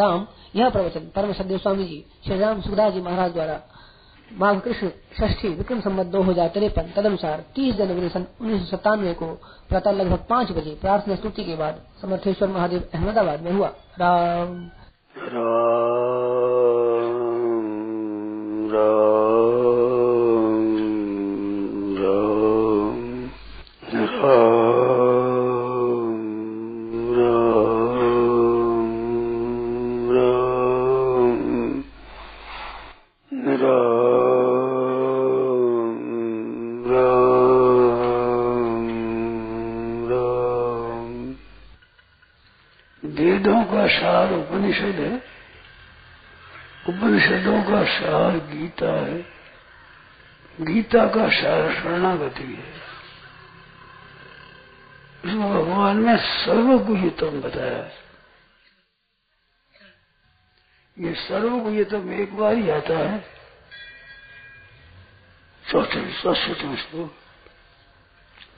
राम यह प्रवचन परम सदेव स्वामी जी श्री राम सुखदास जी महाराज द्वारा माघ कृष्ण षष्ठी विक्रम संबत दो हज़ार तिरपन, तदनुसार तीस जनवरी सन उन्नीस सौ सत्तानवे को प्रातः लगभग पाँच बजे प्रार्थना स्तुति के बाद समर्थेश्वर महादेव अहमदाबाद में हुआ। राम। राम उपनिषद गीता का शरणागति है। इसमें भगवान ने सर्वगुहितम बताया। ये सर्वगुहितम एक बार ही आता है। चौथे सस्वतम श्लोक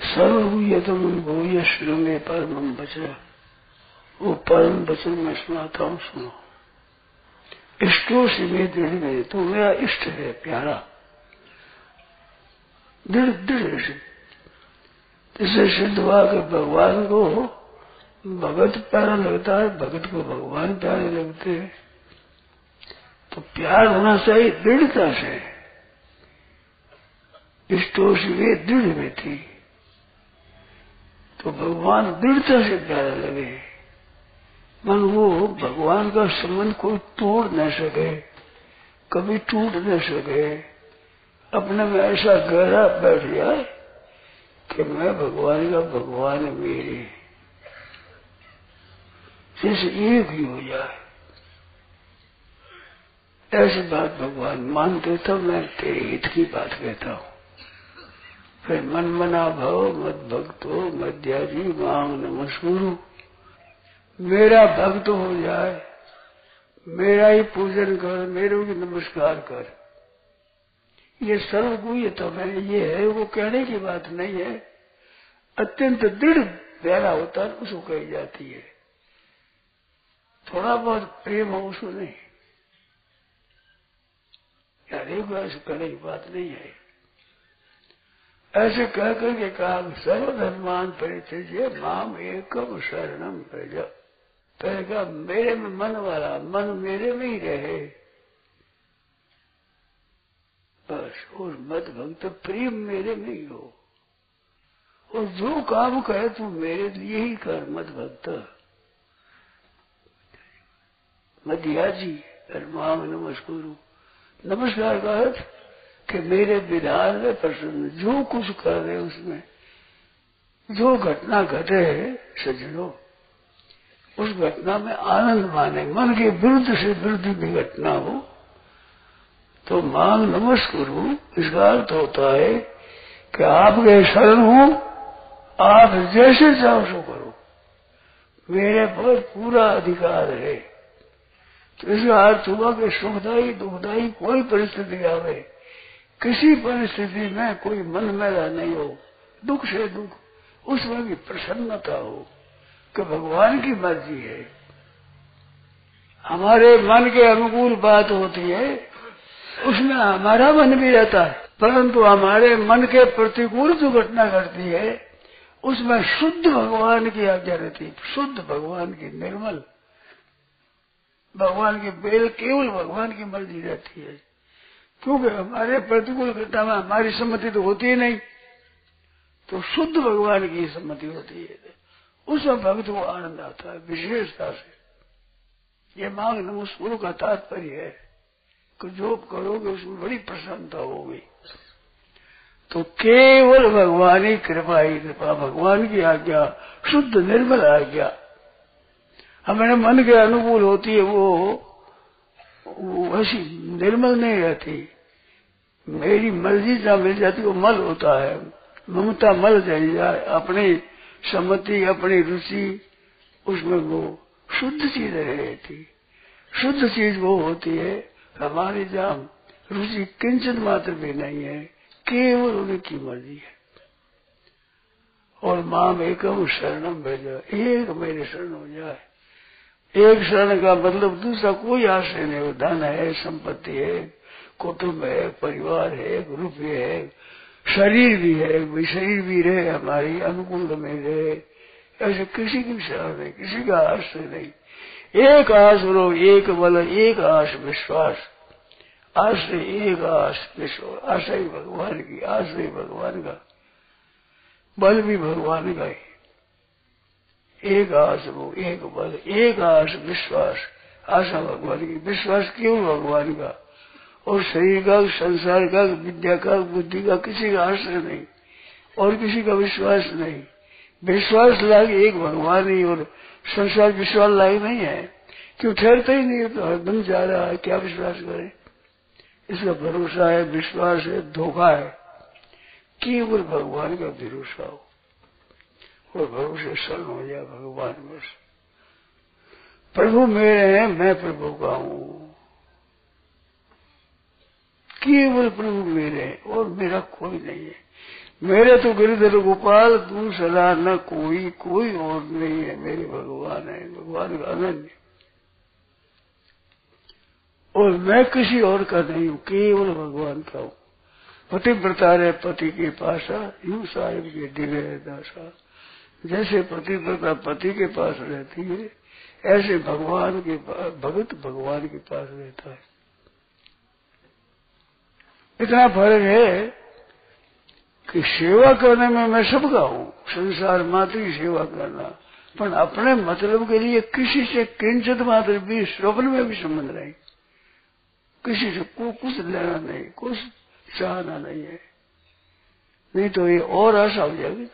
सर्वगुहितम भूय श्रमे परम बचा वो परम वचन मैं सुनाता हूँ, सुनो। इष्टों से वे दृढ़ गए तो मेरा इष्ट है, प्यारा। दृढ़ दृढ़ से सिद्ध हुआ कि भगवान को भगत प्यारा लगता है, भगत को भगवान प्यारे लगते हैं। तो प्यार होना चाहिए, दृढ़ता से। इष्टों से वे दृढ़ में थी। तो भगवान दृढ़ता से प्यारा लगे। मन वो भगवान का संबंध कोई तोड़ न सके, कभी टूट न सके। अपने में ऐसा गहरा बैठ जाए कि मैं भगवान का भगवान मेरे जैसे एक ही हो जाए। ऐसी बात भगवान मानते तो मैं तेरे हित की बात कहता हूँ। फिर मन मना भव, मत भक्त हो भक्तो मध्याजी मांग नमस्कुरु मेरा भक्त हो जाए, मेरा ही पूजन कर, मेरे को नमस्कार कर। ये सर्वगुह्य तो है ये है, वो कहने की बात नहीं है। अत्यंत दृढ़ प्यारा होता है उसको कही जाती है। थोड़ा बहुत प्रेम हो उसको नहीं। एक ऐसे कहने की बात नहीं है। ऐसे कह करके कहा, सर्वधर्मान परिचय माम एकम शरणम प्रजा। कहेगा, मेरे में मन वाला, मन मेरे में ही रहे बस और मत भक्त प्रेम मेरे में ही। हो और जो काम कहे तू मेरे लिए ही कर, मत भक्त मदिया जी मांग नमस्कार। नमस्कार का अर्थ कि मेरे विधान में प्रसन्न, जो कुछ कर रहे उसमें, जो घटना घटे सज्जनों उस घटना में आनंद माने, मन के विरुद्ध से विरुद्ध भी घटना हो। तो मांग नमस्कुरु इसका अर्थ होता है कि आपके शरण हूँ, आप जैसे चाहो सो करो। मेरे पर पूरा अधिकार है। तो इसका अर्थ हुआ कि सुखदाई, दुखदाई कोई परिस्थिति आवे। किसी परिस्थिति में कोई मन मेला नहीं हो, दुख से दुख उसमें भी प्रसन्नता हो कि भगवान की मर्ज़ी है। हमारे मन के अनुकूल बात होती है उसमें हमारा मन भी रहता है, परंतु हमारे मन के प्रतिकूल जो घटना घटती है, उसमें शुद्ध भगवान की आज्ञा रहती है, शुद्ध भगवान की निर्मल, भगवान की बेल केवल भगवान की मर्ज़ी रहती है। क्योंकि हमारे प्रतिकूल घटना में हमारी सम्मति तो होती ही नहीं तो शुद्ध भगवान की सम्मति होती है। उसमें भक्त को आनंद आता है, विशेषता से। ये मांग नमस्कुरु का तात्पर्य है। जो करोगे उसमें बड़ी प्रसन्नता होगी। तो केवल भगवान ही कृपा ही कृपा, भगवान की आज्ञा, शुद्ध निर्मल आज्ञा। हमारे मन के अनुकूल होती है वो वैसी निर्मल नहीं रहती। मेरी मर्ज़ी जहाँ मिल जाती, वो मल होता है। ममता मल चली जाए अपनी सम्मति, अपनी रुचि, उसमें वो शुद्ध चीज़ रहती शुद्ध चीज़ वो होती है हमारी जहाँ रुचि किंचन मात्र भी नहीं है, केवल उनकी मर्ज़ी है। और माम एकम शरणम भेजो, एक मेरे शरण हो जाए। एक शरण का मतलब दूसरा कोई आश्रय नहीं हो। धन है, संपत्ति है, कुटुंब है, परिवार है रुपये है, शरीर भी है शरीर भी रहे, हमारी अनुकूल में रहे। ऐसे किसी की शरण नहीं, किसी का आश्रय नहीं। एक आश रो एक बल, एक आश विश्वास। आश्रय, एक आश विश्वास। आश्रय भगवान की, आश्रय भगवान का। बल भी भगवान का ही। एक आस वो एक बल, एक आस विश्वास। आशा भगवान की, विश्वास क्यों भगवान का? और शरीर का, संसार का, विद्या का, बुद्धि का किसी का आश्रय नहीं। और किसी का विश्वास नहीं। विश्वास लायक एक भगवान ही और संसार विश्वास लायक नहीं है। क्यों ठहरता ही नहीं तो हरदम जा रहा है। क्या विश्वास करे? इसका भरोसा है, विश्वास है, धोखा है। केवल भगवान का भरोसा हो। और भरोसे शरण हो जाए भगवान बस। प्रभु मेरे हैं, मैं प्रभु का हूँ। केवल प्रभु मेरे हैं और मेरा कोई नहीं है। मेरे तो गिरिधर गोपाल दूसरा न कोई कोई और नहीं है। मेरे भगवान है, भगवान का अनन्य और मैं किसी और का नहीं हूँ, केवल भगवान का हूँ। पति व्रता रहे पति के पासा यू साहिब के दिले दासा जैसे पति पतिव्रता पति के पास रहती है, ऐसे भगवान के पास भगत भगवान के पास रहता है। इतना फ़र्क है कि सेवा करने में मैं सबका हूँ। संसार मात्र की सेवा करना। पर अपने मतलब के लिए किसी से किंचित मात्र भी स्वप्न में भी संबंध नहीं। किसी से को कुछ लेना नहीं, कुछ चाहना नहीं है। नहीं तो ये और आशा हो जाएगी।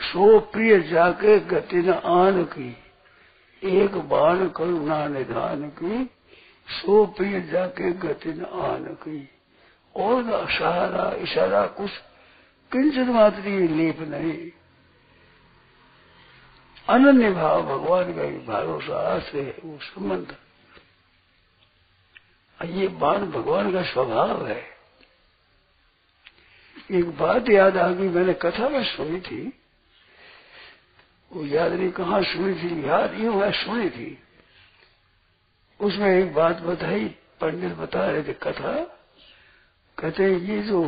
सो प्रिय जाके गति न आन की, एक बाण करुणा निधान की, सो प्रिय जाके गति न आन की। और सहारा इशारा कुछ किंचन मात्र लेप नहीं। अनन्य भाव भगवान का ही भरोसा, आश्रय है, वो संबंध। ये बाण भगवान का स्वभाव है। एक बात याद आ गई, मैंने कथा में सुनी थी। वो याद नहीं कहा सुनी थी, याद यूँ है सुनी थी। उसमें एक बात बताई, पंडित बता रहे थे कथा। कहते हैं, ये जो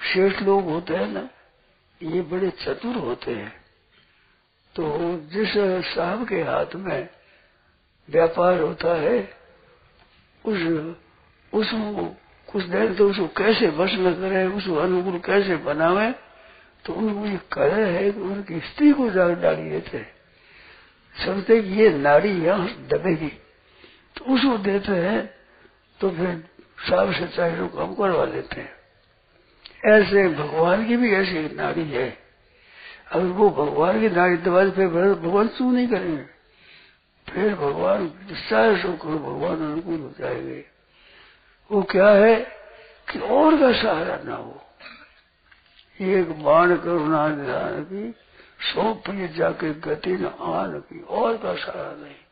शेष लोग होते हैं ना, ये बड़े चतुर होते हैं। तो जिस साहब के हाथ में व्यापार होता है, उस उसको कुछ देर तो उसको कैसे वश न करे उसको अनुकूल कैसे बनावे तो उनको ये कलह है कि उनकी स्त्री को जाग डाली देते समझते ये नाड़ी यहाँ दबेगी। तो उसको देते हैं तो फिर साफ़ सच्चाई को काम करवा लेते हैं। ऐसे भगवान की भी ऐसी नाड़ी है। अगर वो भगवान की नाड़ी दबा फिर भगवान चू नहीं करेंगे? फिर भगवान सारे साहस करो भगवान अनुकूल हो जाएँगे। वो क्या है कि और का सहारा ना हो। एक बाण करुणा निधान की सौ प्रिय जाके गति न आन की और का सहारा नहीं।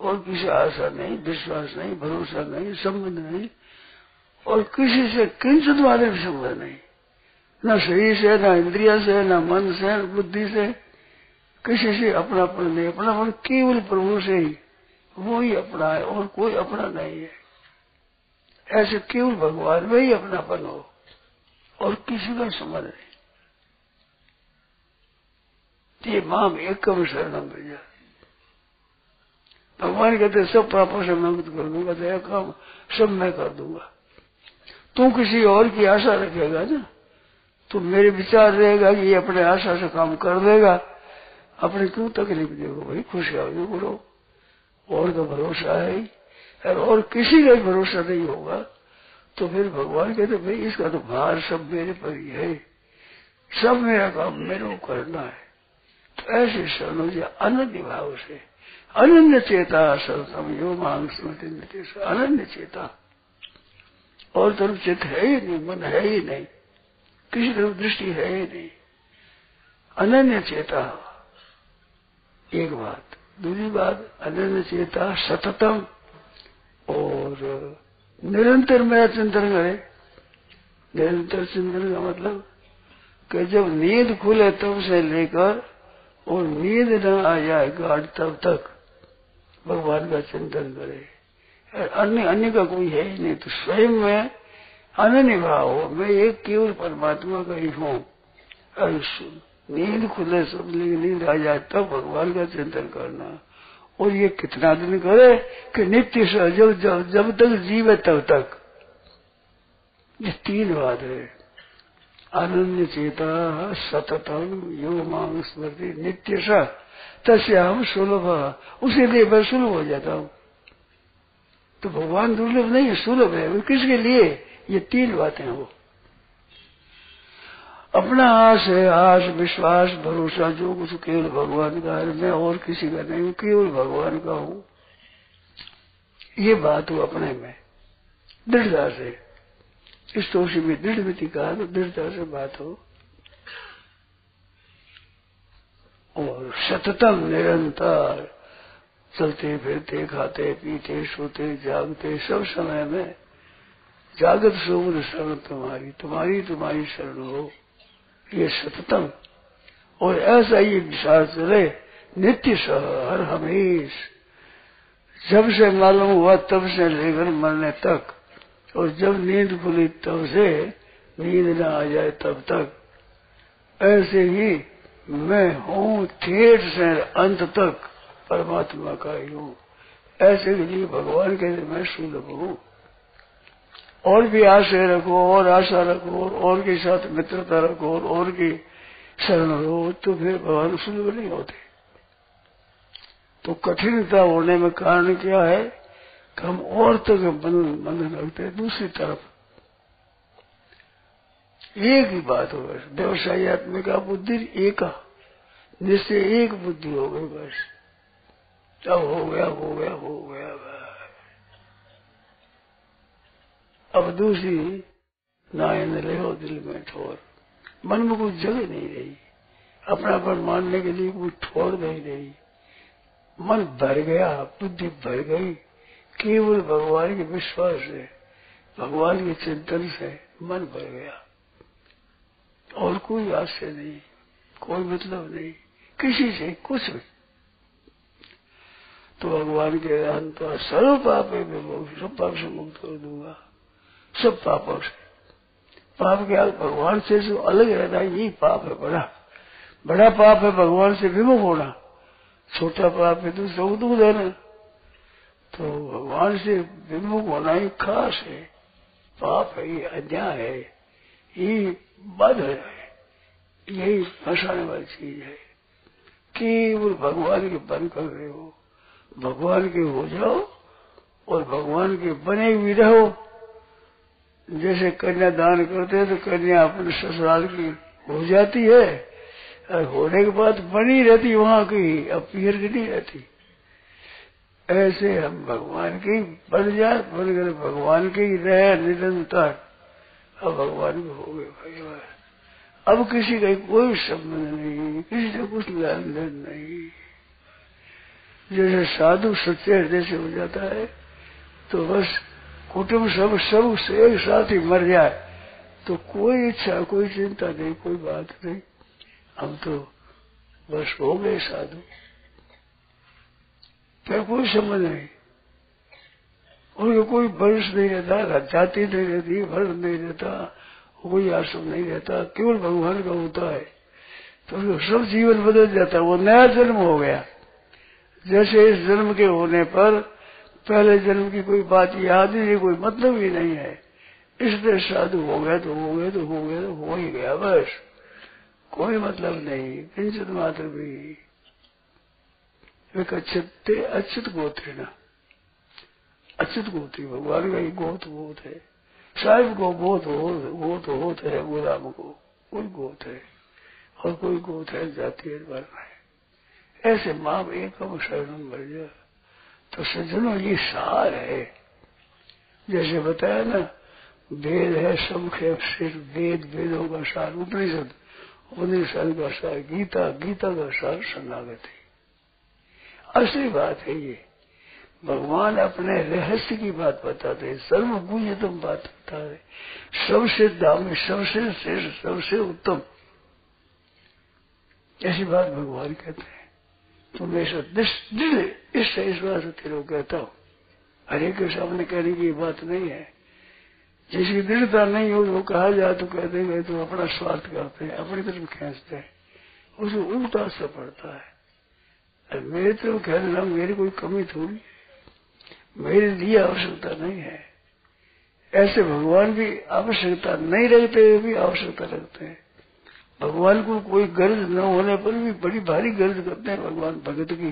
और किसी आशा नहीं, विश्वास नहीं, भरोसा नहीं, संबंध नहीं, और किसी से किंचित वाले भी संबंध नहीं। न शरीर से, न इंद्रिया से, न मन से, न बुद्धि से, किसी से अपनापन नहीं। अपनापन केवल प्रभु से ही, वो ही अपना है और कोई अपना नहीं है। ऐसे केवल भगवान में ही अपनापन हो और किसी का संबंध नहीं। ये माम एकम शरणम भैया भगवान कहते सब पापों से मैं मुक्त कर दूँगा दया काम सब मैं कर दूँगा तू किसी और की आशा रखेगा ना तो मेरे विचार रहेगा कि ये अपने आशा से काम कर देगा अपने क्यों तकलीफ़ देगा भाई खुश हो बोलो और का भरोसा है और किसी का भरोसा नहीं होगा तो फिर भगवान कहते भाई इसका तो भार सब मेरे पर ही है सब मेरा काम मेरे को करना है तो ऐसे शरणों से अनन्य भाव से अनन्य चेता सरसम यो मांग स्मृति अनन्य चेता और तरफ़ चित है ही नहीं, मन है ही नहीं, किसी तरफ़ दृष्टि है ही नहीं। अनन्य चेता एक बात, दूसरी बात अनन्य चेता सततम, और निरंतर मेरा चिंतन करे। निरंतर चिंतन का मतलब कि जब नींद खुले तब से लेकर और नींद न आ जाए गाढ़ तब तक। भगवान का चिंतन करे अन्य अन्य का कोई है ही नहीं तो स्वयं में अनन्य भाव हो। मैं एक केवल परमात्मा का ही हूँ। नींद खुले सब नींद आ जाए, तब भगवान का चिंतन करना। और ये कितना दिन करे कि नित्य से जब जब जब तक जीव है, तब तक। ये तीन बात है। अनन्य चेता सततम यो मांग स्मृति नित्य स। तस्य हम सुलभ। उसे लिए मैं सुलभ हो जाता हूँ। तो भगवान दुर्लभ नहीं है, सुलभ है। किसके लिए? ये तीन बातें हो अपना आस है, आस, विश्वास, भरोसा, जो कुछ केवल भगवान का है, मैं और किसी का नहीं हूँ, केवल भगवान का हूँ। ये बात हो अपने में। दृढ़ता से। इस तोषी में दृढ़ विधि कहा तो दृढ़ता से बात हो। और सततम निरंतर चलते फिरते, खाते, पीते, सोते, जागते, सब समय में जागत सोमर शरण तुम्हारी तुम्हारी तुम्हारी शरण हो। ये सततम और ऐसा ही विचार चले, नित्य सह, हर हमेश। जब से मालूम हुआ, तब से लेकर मरने तक। और जब नींद खुली, तब से नींद न आ जाए, तब तक। ऐसे ही मैं हूँ ठेठ से अंत तक परमात्मा का ही हूँ। ऐसे के लिए भगवान के लिए मैं सुलभ हूँ। और भी आशय रखो, और आशा रखो, और और के साथ मित्रता रखो, और और की शरण रहो तो फिर भगवान सुलभ नहीं होते। तो कठिनता होने में कारण क्या है कि हम और तक बंधन रखते दूसरी तरफ़ एक ही बात हो बस। व्यवसायत्मिका बुद्धि एक जिससे एक बुद्धि हो गई बस। अब हो गया हो गया हो गया अब दूसरी नायन ले हो दिल में ठोर। मन में कुछ जगह नहीं रही। अपना पर मानने के लिए कुछ ठोर नहीं रही। मन भर गया, बुद्धि भर गई। केवल भगवान के विश्वास से, भगवान के चिंतन से मन भर गया। और कोई आश्चर्य नहीं, कोई मतलब नहीं, किसी से कुछ भी। तो भगवान के अंत सर्व पाप है सब पाप से मुक्त कर दूँगा। सब पापों से। पाप के भगवान से जो अलग रहना, यही पाप है बड़ा। बड़ा पाप है भगवान से विमुख होना। छोटा पाप है दूसरों को दुख देना। तो भगवान से विमुख होना ही खास है। पाप है, ये अन्याय है। ये बद है, यही फंसाने वाली चीज़ है। केवल भगवान के बन कर रहे हो भगवान के हो जाओ और भगवान के बने भी रहो। जैसे कन्या दान करते हैं तो कन्या अपने ससुराल की हो जाती है, और होने के बाद बनी रहती, वहाँ की अब पीर की नहीं रहती। ऐसे हम भगवान की बन जाए बन गए भगवान के ही रहे, निरंतर अब भगवान भी हो गए भाई अब किसी का कोई संबंध नहीं, किसी से कुछ लेन देन नहीं। जैसे साधु सच्चे हृदय से हो जाता है तो बस कुटुंब सब सब एक साथ ही मर जाए तो कोई इच्छा, कोई चिंता नहीं, कोई बात नहीं। हम तो बस हो गए साधु। फिर कोई समझ नहीं। उनको कोई वंश नहीं रहता जाति नहीं रहती वर्ष नहीं रहता कोई आश्रम नहीं रहता, केवल भगवान का होता है। तो सब जीवन बदल जाता है, वो नया जन्म हो गया। जैसे इस जन्म के होने पर पहले जन्म की कोई बात याद ही नहीं, कोई मतलब ही नहीं है। इसलिए साधु हो गया तो हो गया तो हो गया तो हो ही गया, बस। कोई मतलब नहीं, किंचित मात्र भी। अच्छे अच्युत गोत्र अच्युत गोत्री भगवान का ही गोत गोत है। साहिब को गोत हो गोत होत है, गुलाम को। कोई गोत है। और कोई गोत है, जाति वर्ण है। ऐसे माँ एक अब शरण बढ़ जाए तो सज्जनों, ये सार है। जैसे बताया ना वेद है संक्षेप सिर्फ़ वेद, वेदों का सार, उपनिषद। उपनिषद का सार, गीता गीता का सार शरणागत है असली बात है ये। भगवान अपने रहस्य की बात बताते हैं सर्व गुंजतम बात बता रहे सबसे दामी, सबसे श्रेष्ठ, सबसे उत्तम। ऐसी बात भगवान कहते हैं। तो मैं दृढ़ इस विश्वास तेरे को कहता हूँ। हरे के सामने कहने की बात नहीं है। जिसकी दृढ़ता नहीं हो, वो कहा जाए तो कहते हैं तो अपना स्वार्थ करते हैं, अपनी तरफ़ खींचते हैं। उसे उल्टा असर पड़ता है। मेरे तरफ़ देना मेरी कोई कमी थोड़ी मेरे लिए आवश्यकता नहीं है। ऐसे भगवान भी आवश्यकता नहीं रखते हुए भी आवश्यकता रखते हैं। भगवान को कोई गर्ज न होने पर भी बड़ी भारी गर्ज करते हैं भगवान भगत की।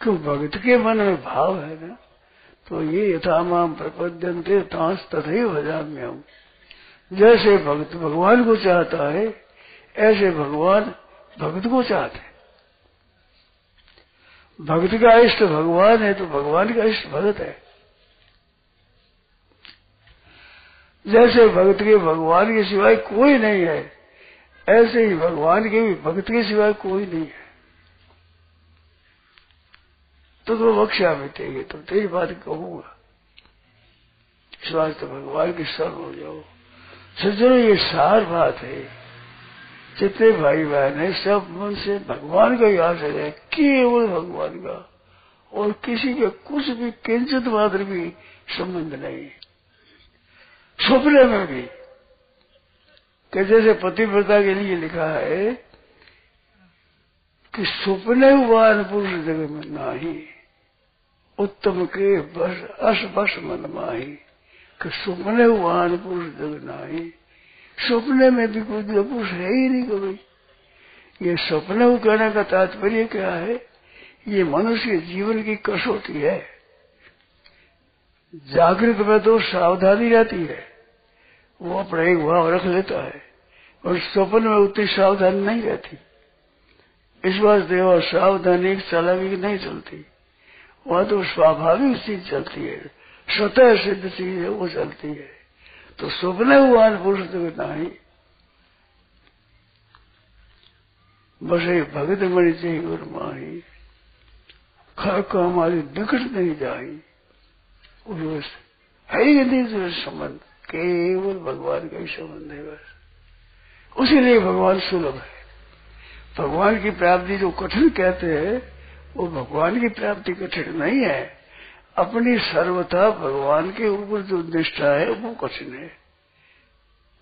क्यों? भगत के मन में भाव है ना। तो ये यथामाम प्रपद्यंते तांस तथे भजाम्य हूँ जैसे भक्त भगवान को चाहता है, ऐसे भगवान भगत को चाहते हैं। भक्त का इष्ट भगवान है तो भगवान का इष्ट भगत है। जैसे भक्त के भगवान के सिवाय कोई नहीं है, ऐसे ही भगवान के भी भक्त के सिवाय कोई नहीं है। तो तो बख्शा मिटेगी तो तेरी बात कहूँगा। इस तो भगवान के सर हो जाओ। सज्जनों, ये सार बात है। जितने भाई बहन है, सब मन से भगवान का याद है, केवल भगवान का। और किसी के कुछ भी किंचित मात्र भी संबंध नहीं सपने में भी। कि जैसे पतिव्रता के लिए लिखा है कि सपने वान पुरुष जगह में नाही। उत्तम के बस, अस बस मन माही। कि सपने वान पुरुष जग नाही। सपने में भी कोई पुरुष है ही नहीं कभी। ये सपने कहने का तात्पर्य क्या है? ये मनुष्य जीवन की कसौटी है। जागृत में तो सावधानी रहती है। वो अपना एक भाव रख लेता है और स्वप्न में उतनी सावधानी नहीं रहती। इस वास्ते वह सावधानी चालाकी नहीं चलती। वह तो स्वाभाविक चीज़ चलती है। स्वतः सिद्ध चीज़ है, वो चलती है। तो स्वप्न हुआ पुरुष नहीं बस ये भगत मणि चाहिए और माही खर हमारी बिगड़ नहीं जाई। उस है ही नहीं संबंध, केवल भगवान का ही संबंध है बस। उसीलिए भगवान सुलभ है। भगवान की प्राप्ति जो कठिन कहते हैं, वो भगवान की प्राप्ति कठिन नहीं है। अपनी सर्वथा भगवान के ऊपर जो निष्ठा है, वो कठिन है।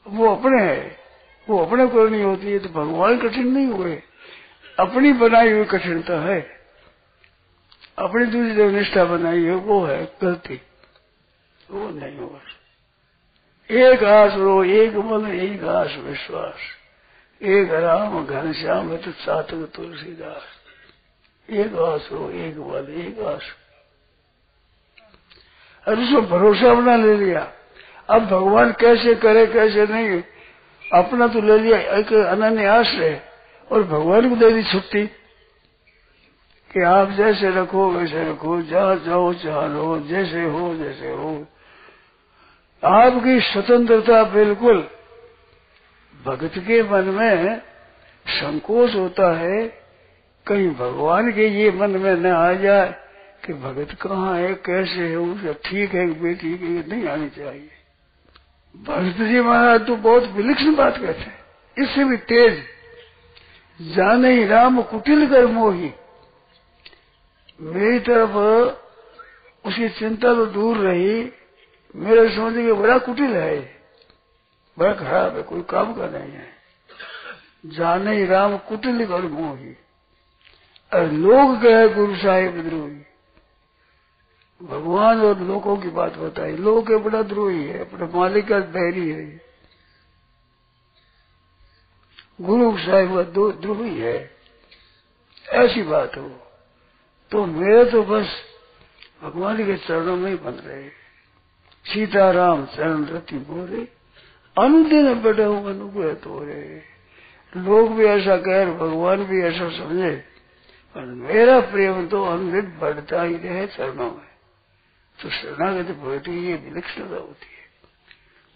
वो अपने है। वो अपने को नहीं होती है तो भगवान कठिन नहीं हुए। अपनी बनाई हुई कठिनता है। अपनी दूसरी जो निष्ठा बनाई है, वो है गलती। वो नहीं होगा एक आस रो, एक मन, एक आस विश्वास। एक राम, घन श्याम है तो सातक, तुलसीदास। एक आस रो, एक बल एक आस और उसको भरोसा अपना ले लिया। अब भगवान कैसे करे, कैसे नहीं, अपना तो ले लिया, एक अनन्य आश्रय। और भगवान को दे दी छुट्टी कि आप जैसे रखो, वैसे रखो जहाँ जाओ जहाँ रहो जैसे हो जैसे हो। आपकी स्वतंत्रता बिल्कुल भगत के मन में संकोच होता है, कहीं भगवान के ये मन में न आ जाए। कि भगत कहाँ है, कैसे है उसे ठीक है बेटी के नहीं आनी चाहिए। भगत जी महाराज तो बहुत विलक्षण बात कहते हैं। इससे भी तेज, जाने ही राम कुटिल कर मोही। मेरी तरफ़ उसकी चिंता तो दूर रही, मेरे समझ के बड़ा कुटिल है बड़ा खराब है, कोई काम का नहीं है। जाने ही राम कुटिल कर मोही। और लोग गए गुरु साहिब द्रोही। भगवान और लोगों की बात बताई। लोग के बड़ा द्रोही है, अपने मालिक का बैरी है गुरु साहिब द्रोही है। ऐसी बात हो तो मेरे तो बस भगवान के चरणों में ही बन रहे सीताराम चरण रति बोरे अनुदिन बड़े हूँ, अनुग्रह तो रहे लोग भी ऐसा कह रहे भगवान भी ऐसा समझे, पर मेरा प्रेम तो अनुदिन बढ़ता ही रहे चरणों में। तो शरणागति भगती ये विलक्षणता होती है।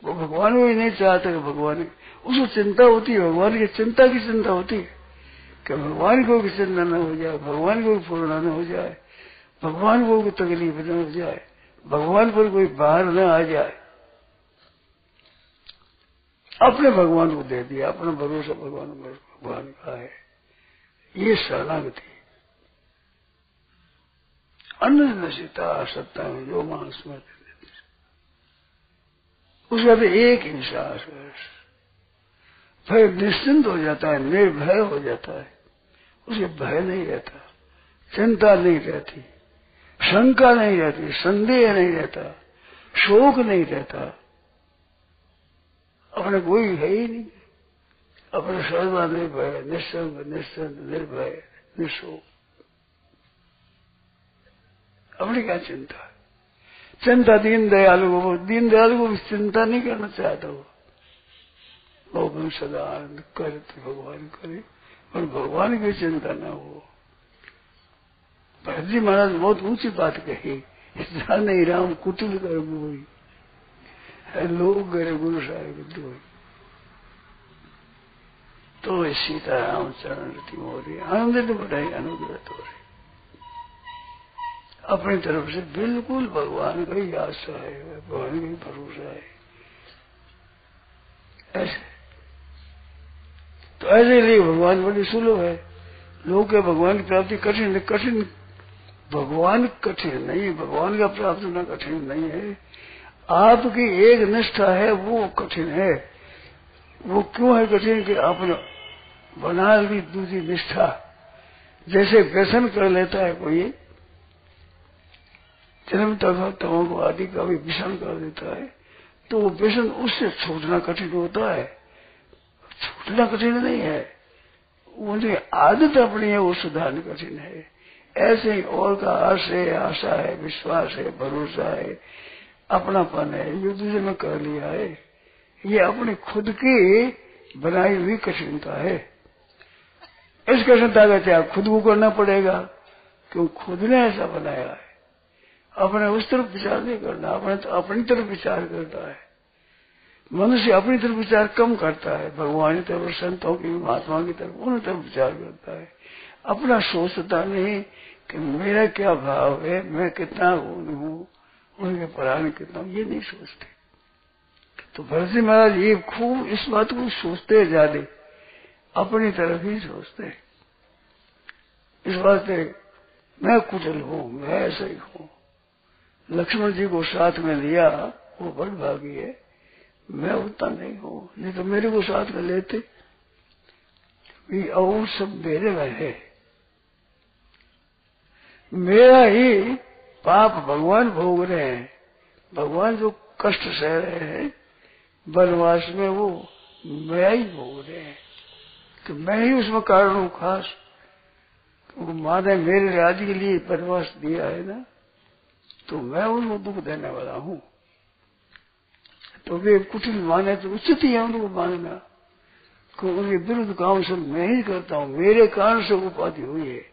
वो भगवान ही नहीं चाहता कि भगवान, उसको चिंता होती है, भगवान की चिंता की चिंता होती है। कि भगवान को भी चिंता न हो जाए, भगवान को भी पूर्ण न हो जाए, भगवान को भी तकलीफ़ न हो जाए, भगवान पर कोई बाहर न आ जाए। अपने भगवान को दे दिया, अपना भरोसा भगवान भगवान का है। ये शरणागति अन्न नशिता सत्ता जो में उसके बाद एक इंसान भय निश्चिंत हो जाता है, निर्भय हो जाता है। उसे भय नहीं रहता, चिंता नहीं रहती, शंका नहीं रहती, संदेह नहीं रहता, शोक नहीं रहता। अपने कोई है ही नहीं। अपने सर्वा निर्भय निश्चंद निश्चिंत, निर्भय, निशोक। अपनी क्या चिंता है? चिंता दीन दयालु को दीन दयालु को चिंता नहीं करना चाहता वो। वो सदा आनंद करे तो भगवान करे, और भगवान की चिंता न हो। भरत जी महाराज बहुत ऊँची बात कही नहीं राम कुटिल कर बोई लोग गए गुरु साहेब दो तो सीता राम चरण रति मोरी आनंदित बढ़ाई अनुग्रह तो रही अपनी तरफ़ से बिल्कुल भगवान का ही आशा है, भगवान का ही भरोसा है। ऐसे। तो ऐसे लिए भगवान बड़ी सुलभ है। लोग के भगवान की प्राप्ति कठिन है, कठिन। भगवान कठिन नहीं भगवान का प्राप्त होना कठिन नहीं है। आपकी एक निष्ठा है, वो कठिन है। वो क्यों है कठिन कि आपने बना ली दूसरी निष्ठा? जैसे व्यसन कर लेता है कोई जन्म तक को आदि का भी व्यसन कर देता है तो वो व्यसन उससे छूटना कठिन होता है। छूटना कठिन नहीं है। उनकी आदत अपनी है, वो सुधारना कठिन है। ऐसे ही और का आश है आशा है, विश्वास है, भरोसा है, अपनापन है ये दूसरे में कर लिया है, ये अपनी खुद की बनाई हुई कठिनता है। इस कठिनता का त्याग खुद को करना पड़ेगा, क्यों खुद ने ऐसा बनाया है। अपने उस तरफ़ विचार नहीं करना, अपने तो अपनी तरफ़ विचार करता है। मनुष्य अपनी तरफ़ विचार कम करता है, भगवान की तरफ़ संतों की, महात्मा की तरफ़ उन तरफ़ विचार करता है। अपना सोचता नहीं कि मेरा क्या भाव है, मैं कितना गुण हूँ, उनके पढ़ाने कितना, ये नहीं सोचते। तो भरत जी महाराज, ये खूब इस बात को सोचते ज़्यादा, अपनी तरफ़ ही सोचते इस बात से मैं कुटल हूँ, मैं ऐसा ही हूँ। लक्ष्मण जी को साथ में लिया, वो बड़ भागी है। मैं उतना नहीं हूँ। नहीं तो मेरे को साथ में लेते। और सब मेरे में है। मेरा ही पाप भगवान भोग रहे हैं। भगवान जो कष्ट सह रहे हैं, वनवास में वो मैं ही भोग रहे हैं। तो मैं ही उसमें कारण हूँ खास। माँ ने मेरे राज्य के लिए वनवास दिया है ना। तो मैं उनको दुख देने वाला हूँ। तो वे कुटिल माने तो उचित ही है उनको मानना क्योंकि उनके विरुद्ध काम सब मैं ही करता हूँ, मेरे कारण से उपाधि हुई है।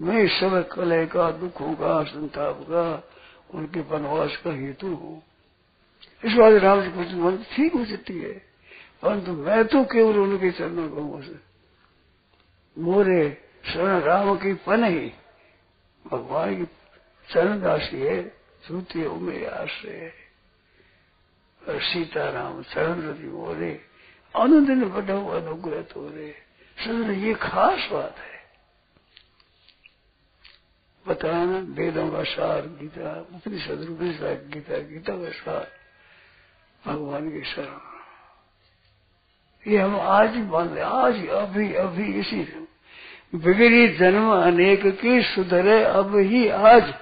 मैं समय कलह का, दुखों का, संताप का, उनके वनवास का हेतु हूँ। इस बात राम जी कुछ मन ठीक हो सकती है। परंतु मैं तो केवल उनके चरणों कहूँ से मोरे शरण राम की पन ही भगवान की चरण राशि है श्रुति हो मेरे आश्रय। है और सीताराम चरण रति मोरे अनुदिन बड़ा अनुग्रह तो रे सदन, ये खास बात है। बताना, वेदों का सार, गीता, उपनिषद उपनिषद, गीता गीता का सार, भगवान के शरण। ये हम आज ही मान रहे आज अभी अभी इसी बिगड़ी जन्म अनेक की सुधरे, अब ही आज।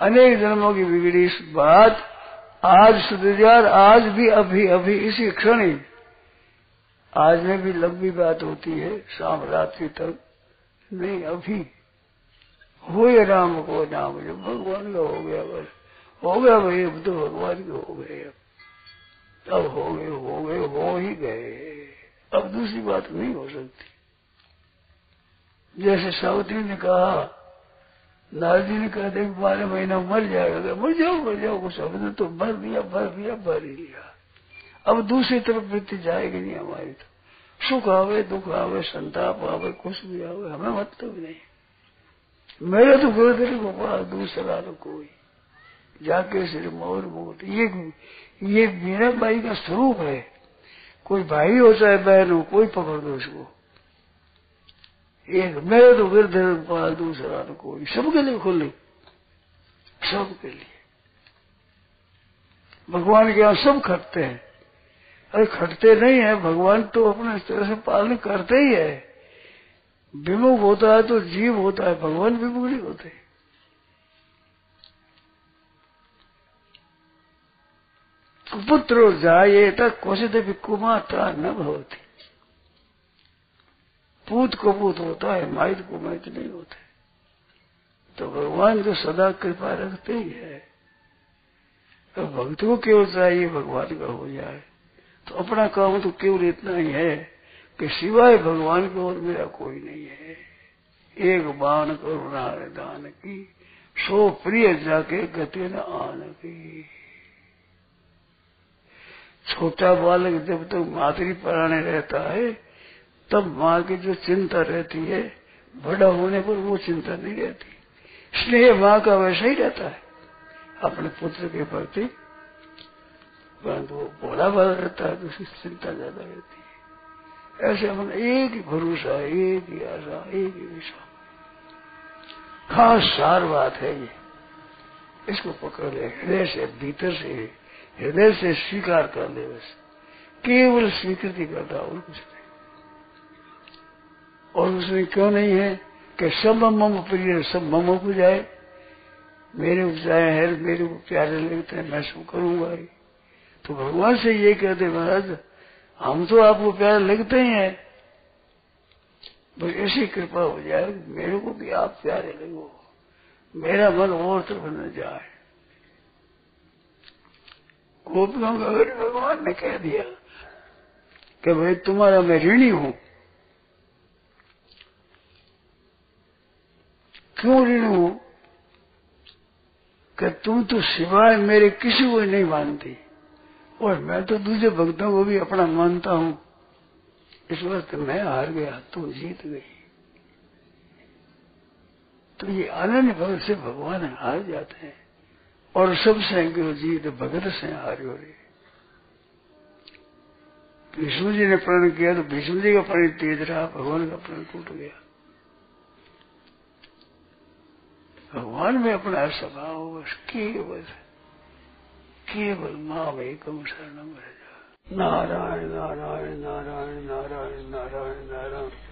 अनेक जन्मों की बिगड़ी बात। आज सुधर आज भी, अभी अभी, इसी क्षण ही। आज में भी लंबी बात होती है, शाम रात्रि तक। नहीं, अभी। हो या राम को नाम, जो भगवान का हो गया बस। हो गया भाई, अब तो भगवान के हो गए। अब हो गए हो गए, हो ही गए। अब दूसरी बात नहीं हो सकती। जैसे सावित्री ने कहा नारदी ने कहा, देख, बारह महीना मर जाएगा। मर जाओ मर जाओ कुछ हमने तो भर दिया भर दिया, भर ही लिया। अब दूसरी तरफ़ वृत्ति जाएगी नहीं हमारी तो। सुख आवे, दुख आवे, संताप आवे, कुछ भी आवे, हमें मतलब नहीं। मेरे तो गुरुदेव गोपाल दूसरा तो कोई। जाके सिर्फ़ मोर मोट ये ये मीरा बाई का स्वरूप है। कोई भाई हो चाहे बहन हो, कोई पकड़ दो उसको। एक मेरे तो गिरधर पाल दूसरा तो कोई। सबके लिए खुली। सबके लिए। भगवान के यहाँ सब खटते हैं। अरे खटते नहीं है, भगवान तो अपने तरह से पालन करते ही है। विमुख होता है तो जीव होता है, भगवान विमुख नहीं होते। पुत्र जाए तक क्वचित भी कुमात्रा न भवती। पूत को पूत होता है माइत को माइत नहीं होते तो भगवान जो सदा कृपा रखते ही है तो भक्त को केवल चाहिए भगवान का हो जाए। तो अपना काम तो केवल इतना ही है कि सिवाय भगवान के और मेरा कोई नहीं है। एक बाण करुणा दान की, सो प्रिय जाके गति न आन की छोटा बालक जब तक तो मातृ रहता है तब माँ की जो चिंता रहती है, बड़ा होने पर वो चिंता नहीं रहती। स्नेह माँ का वैसा ही रहता है। अपने पुत्र के प्रति परंतु वो बोला भाला रहता है तो उसकी चिंता ज़्यादा रहती है। ऐसे अपन एक ही भरोसा, एक ही आशा, एक ही विश्वास। खास सार बात है ये। इसको पकड़ ले, हृदय से, भीतर से, हृदय से स्वीकार कर ले बस। केवल स्वीकृति करता और कुछ नहीं। और उसमें क्यों नहीं है कि सब मम प्रिय सब मम को जाए? मेरे को उपजाए है, मेरे को प्यारे लगते हैं मैं सब करूँगा ही। तो भगवान से ये कहते महाराज, हम तो आपको प्यारे लगते ही हैं। बस ऐसी कृपा हो जाए, मेरे को भी आप प्यारे लगो। मेरा मन और तरफ़ न जाए। गोपियों का भगवान ने कह दिया कि भाई तुम्हारा मैं ऋणी हूँ क्यों ऋण हो कि तुम तो सिवाय मेरे किसी को नहीं मानती। और मैं तो दूसरे भक्तों को भी अपना मानता हूँ। इस वक्त मैं हार गया, तुम जीत गई। तो ये आनंद भगत से भगवान हार जाते हैं, और सबसे जीत भगत से हार हो रही विष्णु जी ने प्रण किया तो विष्णु जी का प्रण तेज रहा, भगवान का प्रण टूट गया। भगवान, में अपना स्वभाव बस केवल केवल माँ माम एकम शरणम रह जा नारायण नारायण नारायण नारायण नारायण नारायण।